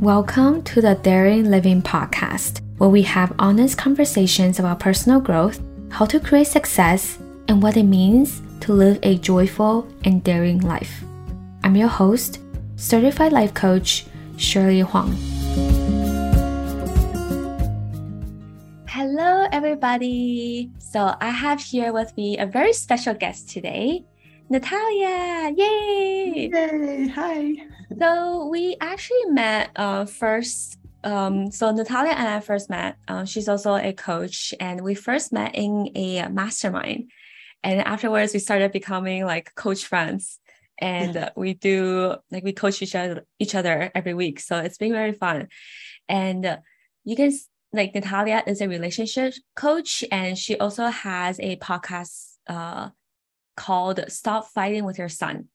Welcome to the Daring Living Podcast, where we have honest conversations about personal growth, how to create success, and what it means to live a joyful and daring life. I'm your host, certified life coach, Shirley Huang. Hello, everybody. So, I have here with me a very special guest today. Natalia, yay! Yay! Hi. So we actually met uh, first. Um, so Natalia and I first met. Uh, she's also a coach, and we first met in a mastermind. And afterwards, we started becoming like coach friends, and uh, we do like we coach each other each other every week. So it's been very fun. And uh, you guys like Natalia is a relationship coach, and she also has a podcast. Uh, called Stop Fighting with Your Son.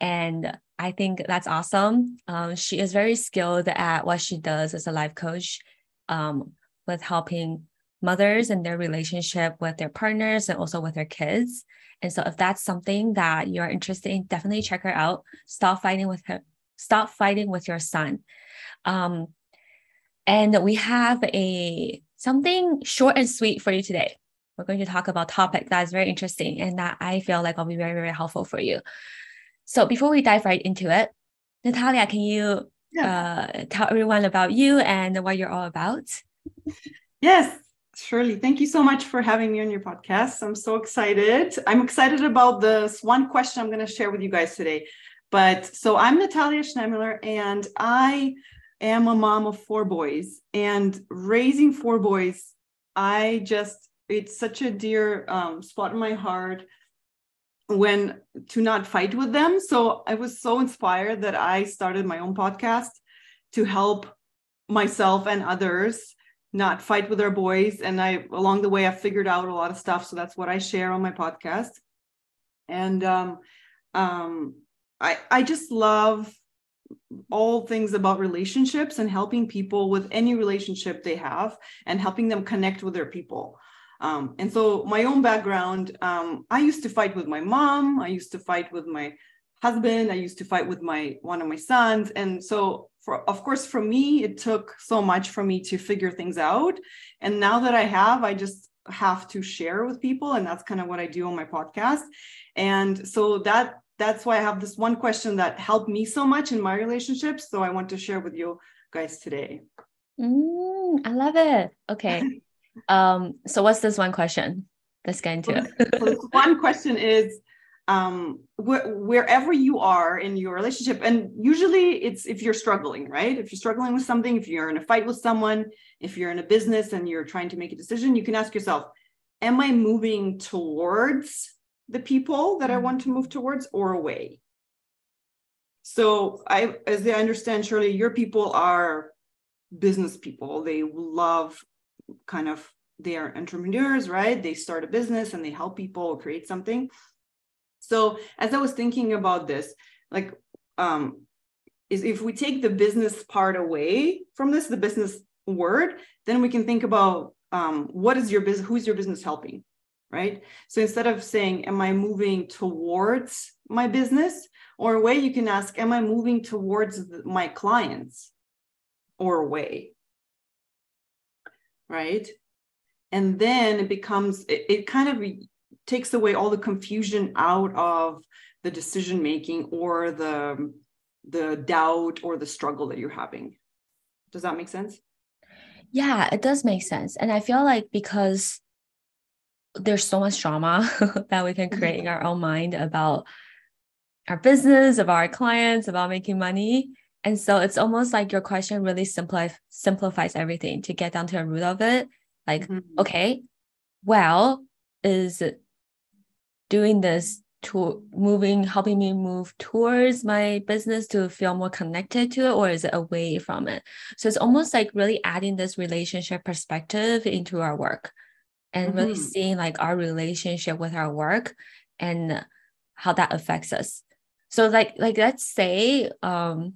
And I think that's awesome. Um, she is very skilled at what she does as a life coach um, with helping mothers and their relationship with their partners and also with their kids. And so if that's something that you're interested in, definitely check her out. Stop fighting with her, stop fighting with your son. Um, and we have a something short and sweet for you today we're going to talk about topic that is very interesting and that I feel like will be very, very helpful for you. So before we dive right into it, Natalia, can you yeah. uh, tell everyone about you and what you're all about? Yes, Shirley, thank you so much for having me on your podcast. I'm so excited. I'm excited about this one question I'm going to share with you guys today. But so I'm Natalia Schneemiller, and I am a mom of four boys. And raising four boys, I just it's such a dear um, spot in my heart when to not fight with them. So I was so inspired that I started my own podcast to help myself and others not fight with our boys. And I along the way I figured out a lot of stuff. So that's what I share on my podcast. And um, um, I I just love all things about relationships and helping people with any relationship they have and helping them connect with their people. Um, and so my own background, um, I used to fight with my mom. I used to fight with my husband. I used to fight with my one of my sons. And so, for, of course, for me, it took so much for me to figure things out. And now that I have, I just have to share with people, and that's kind of what I do on my podcast. And so that that's why I have this one question that helped me so much in my relationships. So I want to share with you guys today. Mm, I love it. Okay. Um, so what's this one question? Let's get into it. one question is um, wh- wherever you are in your relationship, and usually it's if you're struggling, right? If you're struggling with something, if you're in a fight with someone, if you're in a business and you're trying to make a decision, you can ask yourself, am I moving towards the people that I want to move towards or away? So I, as I understand, Shirley, your people are business people. They love kind of they are entrepreneurs, right? They start a business and they help people create something. So as I was thinking about this, like um, is if we take the business part away from this, the business word, then we can think about um, what is your business, who's your business helping, right? So instead of saying, am I moving towards my business? Or a way you can ask, am I moving towards my clients or away? Right? And then it becomes, it, it kind of takes away all the confusion out of the decision making or the the doubt or the struggle that you're having. Does that make sense? Yeah, it does make sense. And I feel like because there's so much drama that we can mm-hmm. create in our own mind about our business, about our clients, about making money. And so it's almost like your question really simplifies everything to get down to the root of it. Like, mm-hmm. okay, well, is doing this to moving, helping me move towards my business to feel more connected to it, or is it away from it? So it's almost like really adding this relationship perspective into our work and mm-hmm. really seeing like our relationship with our work and how that affects us. So like like let's say um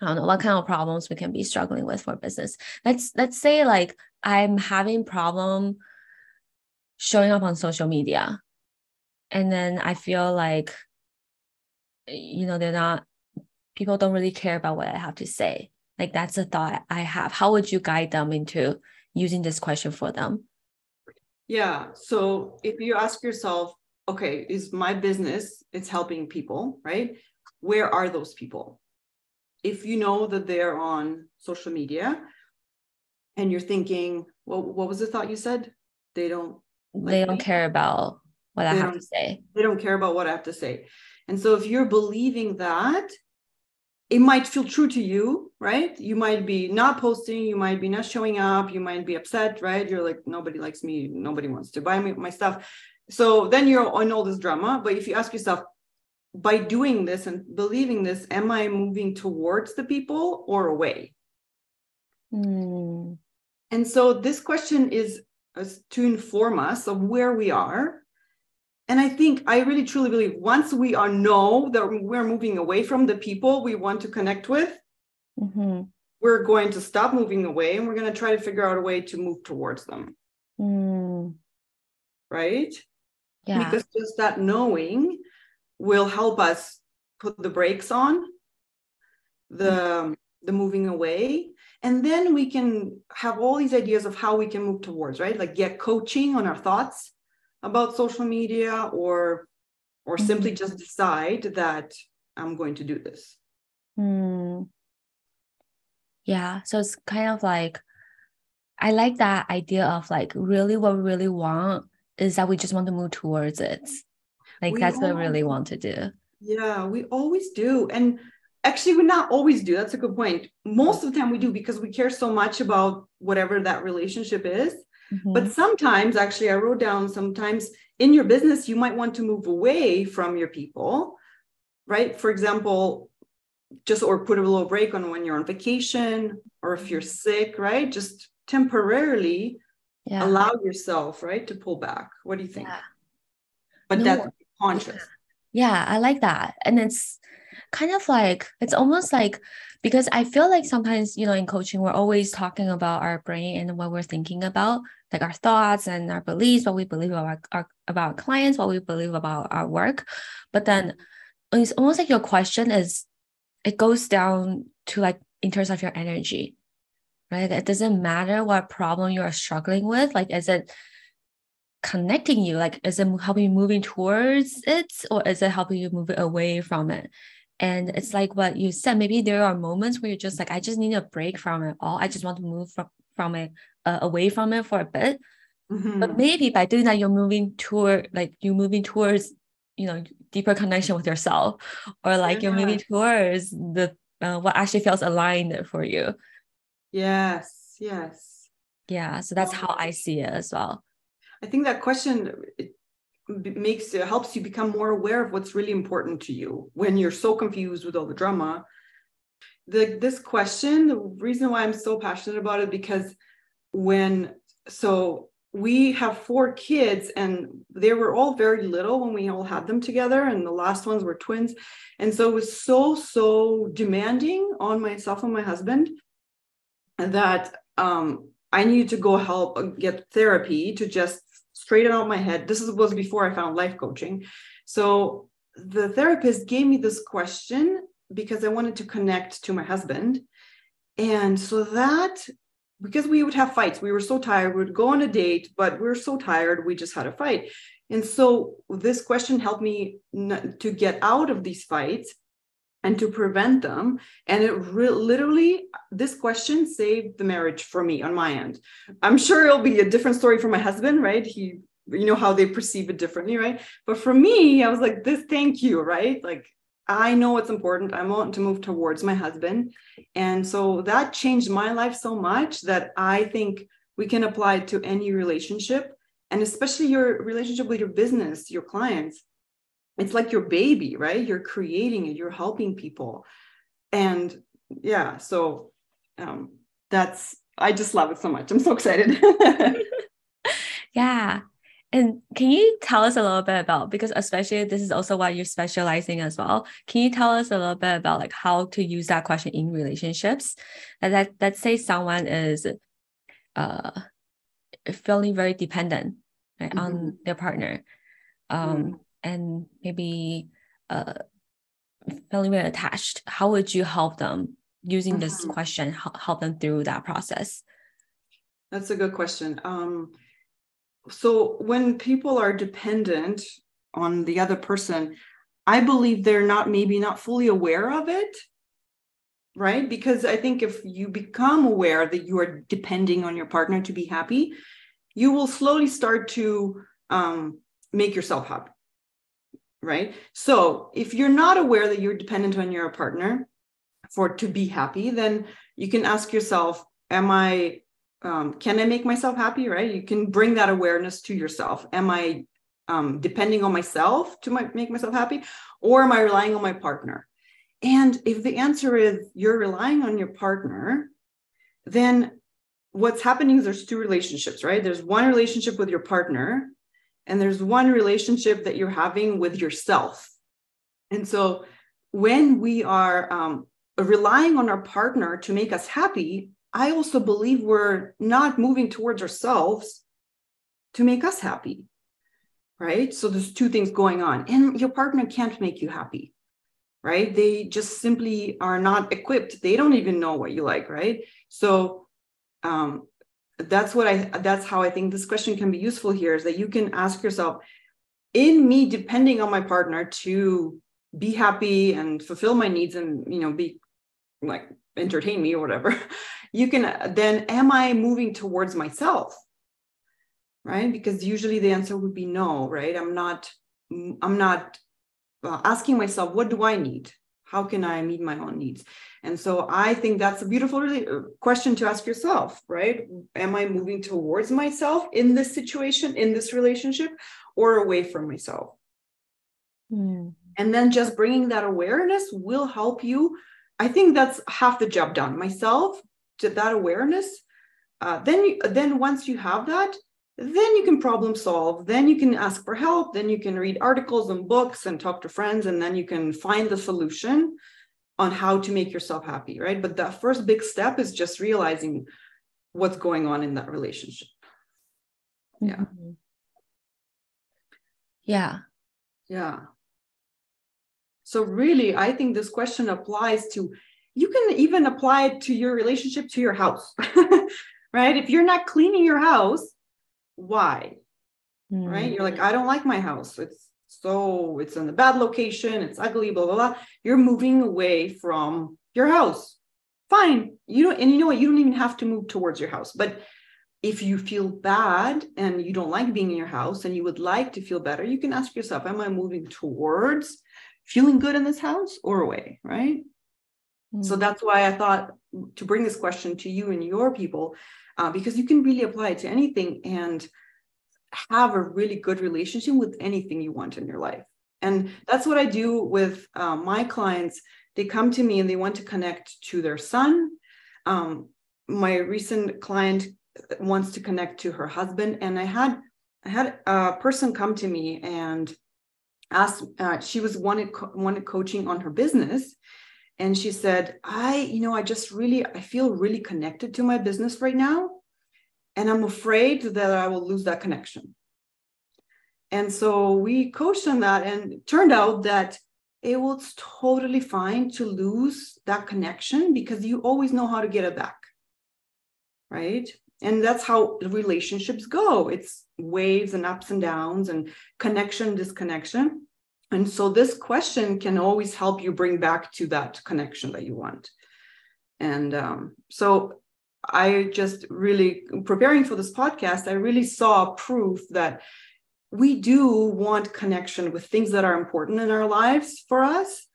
I don't know what kind of problems we can be struggling with for business. Let's let's say like I'm having problem showing up on social media, and then I feel like you know they're not people don't really care about what I have to say. Like that's a thought I have. How would you guide them into using this question for them? Yeah. So if you ask yourself, okay, is my business, it's helping people, right? Where are those people? If you know that they're on social media and you're thinking, well, what was the thought you said? They don't like they don't me. care about what they I have to say. They don't care about what I have to say. And so if you're believing that, it might feel true to you, right? You might be not posting, you might be not showing up, you might be upset, right? You're like, nobody likes me, nobody wants to buy me my stuff. So then you're on all this drama. But if you ask yourself, by doing this and believing this, am I moving towards the people or away? Mm. And so this question is, is to inform us of where we are and i think i really truly believe once we are know that we're moving away from the people we want to connect with mm-hmm. we're going to stop moving away and we're going to try to figure out a way to move towards them mm. right yeah because just that knowing will help us put the brakes on the mm. the moving away and then we can have all these ideas of how we can move towards right like get coaching on our thoughts about social media or or mm-hmm. simply just decide that i'm going to do this mm. yeah so it's kind of like i like that idea of like really what we really want is that we just want to move towards it like we that's what we really want to do yeah we always do and actually we not always do that's a good point most of the time we do because we care so much about whatever that relationship is Mm-hmm. But sometimes, actually, I wrote down sometimes in your business, you might want to move away from your people, right? For example, just or put a little break on when you're on vacation or if you're sick, right? Just temporarily yeah. allow yourself, right, to pull back. What do you think? Yeah. But no, that's conscious. Yeah. I like that. And it's kind of like, it's almost like because I feel like sometimes, you know, in coaching, we're always talking about our brain and what we're thinking about, like our thoughts and our beliefs, what we believe about our, about our clients, what we believe about our work. But then it's almost like your question is, it goes down to like in terms of your energy, right? It doesn't matter what problem you are struggling with. Like, is it connecting you? Like, is it helping you moving towards it, or is it helping you move away from it? And it's like what you said, maybe there are moments where you're just like, I just need a break from it all. I just want to move from, from it uh, away from it for a bit. Mm-hmm. But maybe by doing that, you're moving toward like you're moving towards, you know, deeper connection with yourself, or like yeah. you're moving towards the uh, what actually feels aligned for you. Yes, yes. Yeah. So that's how I see it as well. I think that question makes helps you become more aware of what's really important to you when you're so confused with all the drama. The this question the reason why i'm so passionate about it because when so we have four kids and they were all very little when we all had them together and the last ones were twins. And so it was so so demanding on myself and my husband that um, i needed to go help get therapy to just straighten out my head. This was before I found life coaching. So the therapist gave me this question because I wanted to connect to my husband. And so that, because we would have fights, we were so tired, we would go on a date, but we are so tired, we just had a fight. And so this question helped me to get out of these fights and to prevent them. And it re- literally, this question saved the marriage for me on my end. I'm sure it'll be a different story for my husband, right? He, you know, how they perceive it differently, right? But for me, I was like, this, thank you, right? Like, I know what's important. I want to move towards my husband. And so that changed my life so much that I think we can apply it to any relationship and especially your relationship with your business, your clients it's like your baby right? You're creating it you're helping people. And yeah so um that's i just love it so much. I'm so excited. Yeah. And can you tell us a little bit about because especially this is also what you're specializing as well. Can you tell us a little bit about like how to use that question in relationships? That, that let's say someone is uh feeling very dependent right, mm-hmm. on their partner. Um mm and maybe uh, feeling very attached how would you help them using mm-hmm. this question help them through that process? That's a good question. Um, so when people are dependent on the other person i believe they're not maybe not fully aware of it right? Because i think if you become aware that you are depending on your partner to be happy you will slowly start to um, make yourself happy right? So if you're not aware that you're dependent on your partner for to be happy then you can ask yourself am i um, can i make myself happy right? You can bring that awareness to yourself. Am i um, depending on myself to my, make myself happy or am i relying on my partner? And if the answer is you're relying on your partner then what's happening is there's two relationships right? There's one relationship with your partner and there's one relationship that you're having with yourself and so when we are um, relying on our partner to make us happy I also believe we're not moving towards ourselves to make us happy. Right. So there's two things going on, and your partner can't make you happy. Right. They just simply are not equipped. They don't even know what you like. Right. So, um, that's what I, that's how I think this question can be useful here is that you can ask yourself, in me depending on my partner to be happy and fulfill my needs and, you know, be like entertain me or whatever you can then am i moving towards myself? Right? Because usually the answer would be no right? I'm not i'm not uh, asking myself what do i need how can i meet my own needs and so i think that's a beautiful really, uh, question to ask yourself right am i moving towards myself in this situation in this relationship or away from myself mm. and then just bringing that awareness will help you I think that's half the job done. Myself, to that awareness. Uh, then, you, then once you have that, then you can problem solve. Then you can ask for help. Then you can read articles and books and talk to friends, and then you can find the solution on how to make yourself happy, right? But that first big step is just realizing what's going on in that relationship. Yeah. Mm-hmm. Yeah. Yeah. So, really, I think this question applies to, you can even apply it to your relationship to your house, right? If you're not cleaning your house, why? Mm. Right? You're like, I don't like my house. It's so, it's in a bad location, it's ugly, blah, blah, blah. You're moving away from your house. Fine. You don't, and you know what? You don't even have to move towards your house. But if you feel bad and you don't like being in your house and you would like to feel better, you can ask yourself, Am I moving towards feeling good in this house or away, right? Mm. So that's why I thought to bring this question to you and your people, uh, because you can really apply it to anything and have a really good relationship with anything you want in your life. And that's what I do with uh, my clients. They come to me and they want to connect to their son. Um, my recent client wants to connect to her husband, and I had I had a person come to me and asked uh, she was wanted wanted coaching on her business and she said i you know i just really i feel really connected to my business right now and i'm afraid that i will lose that connection. And so we coached on that and it turned out that it was totally fine to lose that connection because you always know how to get it back right? And that's how relationships go. It's waves and ups and downs and connection disconnection and so this question can always help you bring back to that connection that you want and um, so i just really preparing for this podcast i really saw proof that we do want connection with things that are important in our lives for us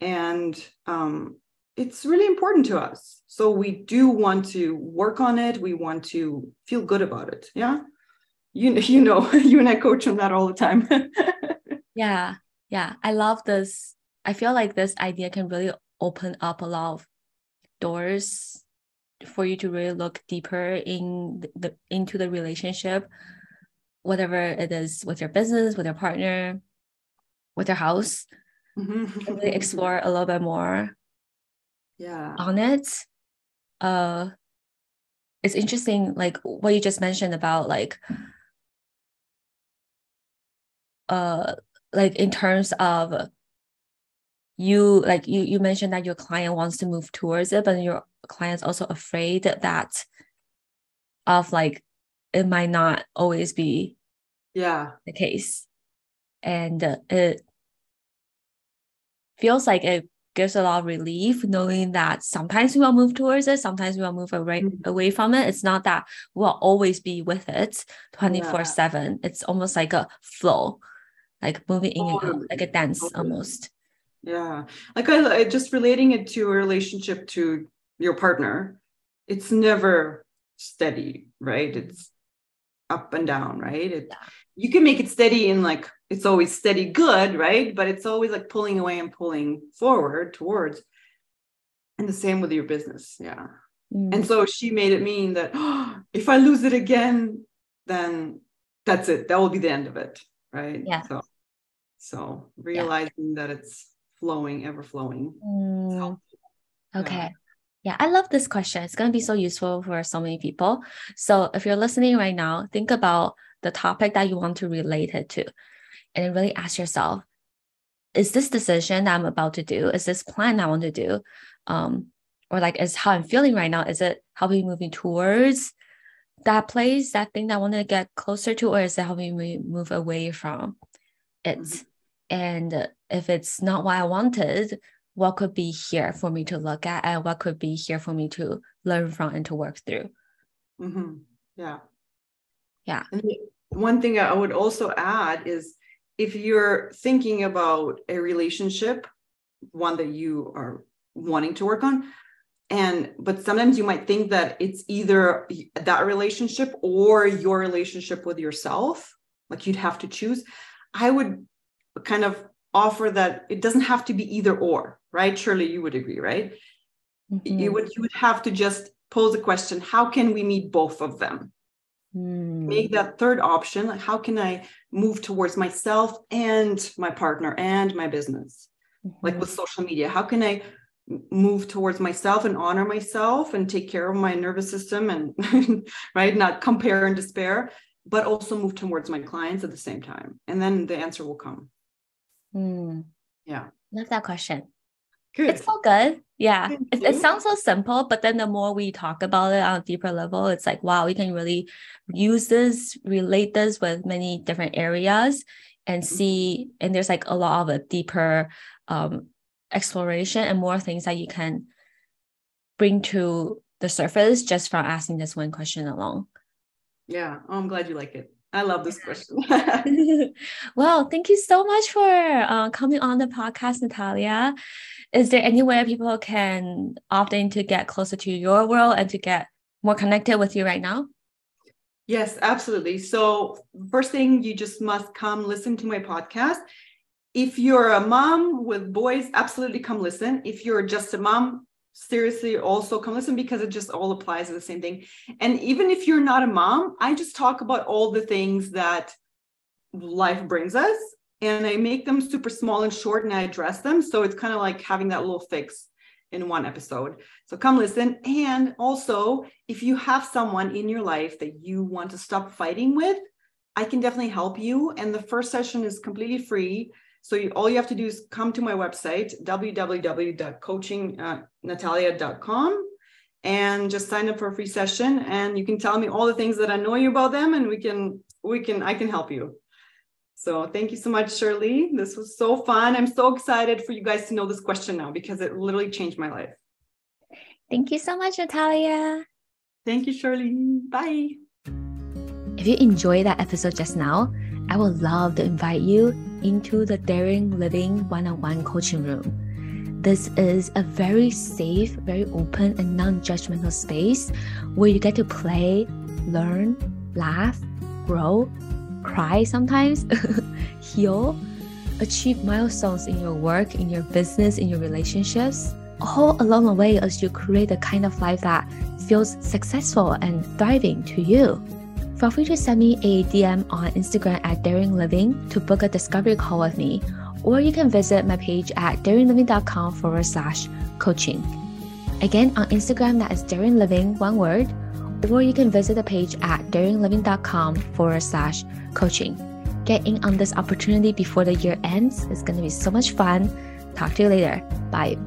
and um, it's really important to us. So we do want to work on it. We want to feel good about it. Yeah. You, you know, you and I coach on that all the time. yeah. Yeah. I love this. I feel like this idea can really open up a lot of doors for you to really look deeper in the, into the relationship, whatever it is with your business, with your partner, with your house. Mm-hmm. really explore a little bit more yeah on it uh it's interesting like what you just mentioned about like uh like in terms of you like you you mentioned that your client wants to move towards it, but your client's also afraid that of like it might not always be yeah. the case. And it feels like it gives a lot of relief knowing that sometimes we will move towards it sometimes we will move away mm-hmm. away from it. It's not that we'll always be with it 24 yeah. 7 it's almost like a flow like moving in and out like a dance totally. almost. Yeah. Like I, I just relating it to a relationship to your partner it's never steady right? It's up and down right? It, yeah. you can make it steady in like it's always steady good right? But it's always like pulling away and pulling forward towards and the same with your business yeah. Mm. and so she made it mean that oh, if i lose it again then that's it. That will be the end of it right? Yeah. So so realizing yeah. that it's flowing ever flowing mm. so, okay yeah. I love this question. It's going to be so useful for so many people. So, if you're listening right now, think about the topic that you want to relate it to and really ask yourself is this decision that I'm about to do, is this plan I want to do, um, or like is how I'm feeling right now, is it helping me moving towards that place, that thing that I want to get closer to, or is it helping me move away from it? Mm-hmm. And if it's not what I wanted, what could be here for me to look at and what could be here for me to learn from and to work through? Mm-hmm. yeah. Yeah. And one thing i would also add is if you're thinking about a relationship one that you are wanting to work on and but sometimes you might think that it's either that relationship or your relationship with yourself like you'd have to choose i would kind of offer that it doesn't have to be either or right? Surely you would agree right? Mm-hmm. you would you would have to just pose a question how can we meet both of them? Mm. make that third option like how can i move towards myself and my partner and my business? Mm-hmm. like with social media how can i move towards myself and honor myself and take care of my nervous system and right? Not compare and despair but also move towards my clients at the same time. And then the answer will come Mm. Yeah. Love that question. Good. It's so good. Yeah. It, it, sounds so simple, but then the more we talk about it on a deeper level, it's like, wow, we can really use this, relate this with many different areas and mm-hmm. see. And there's like a lot of a deeper um, exploration and more things that you can bring to the surface just from asking this one question alone. Yeah. Oh, I'm glad you like it. I love this question. well, thank you so much for uh, coming on the podcast, Natalia. Is there anywhere people can opt in to get closer to your world and to get more connected with you right now? Yes, absolutely. So, first thing, you just must come listen to my podcast. If you're a mom with boys, absolutely come listen. If you're just a mom, seriously also come listen because it just all applies to the same thing. And even if you're not a mom, I just talk about all the things that life brings us and I make them super small and short and I address them. So it's kind of like having that little fix in one episode. So come listen. And also, if you have someone in your life that you want to stop fighting with, I can definitely help you. And the first session is completely free. So you, all you have to do is come to my website, www.coachingnatalia.com, uh, and just sign up for a free session. And you can tell me all the things that I know you about them, and we can we can I can help you. So thank you so much, Shirley. This was so fun. I'm so excited for you guys to know this question now because it literally changed my life. Thank you so much, Natalia. Thank you, Shirley. Bye. If you enjoyed that episode just now, I would love to invite you into the Daring Living one on one coaching room. This is a very safe, very open, and non judgmental space where you get to play, learn, laugh, grow, cry sometimes, heal, achieve milestones in your work, in your business, in your relationships, all along the way as you create the kind of life that feels successful and thriving to you. Feel free to send me a DM on Instagram at Daring Living to book a discovery call with me, or you can visit my page at daringliving.com forward slash coaching. Again, on Instagram, that is Daring Living, one word, or you can visit the page at daringliving.com forward slash coaching. Get in on this opportunity before the year ends. It's going to be so much fun. Talk to you later. Bye.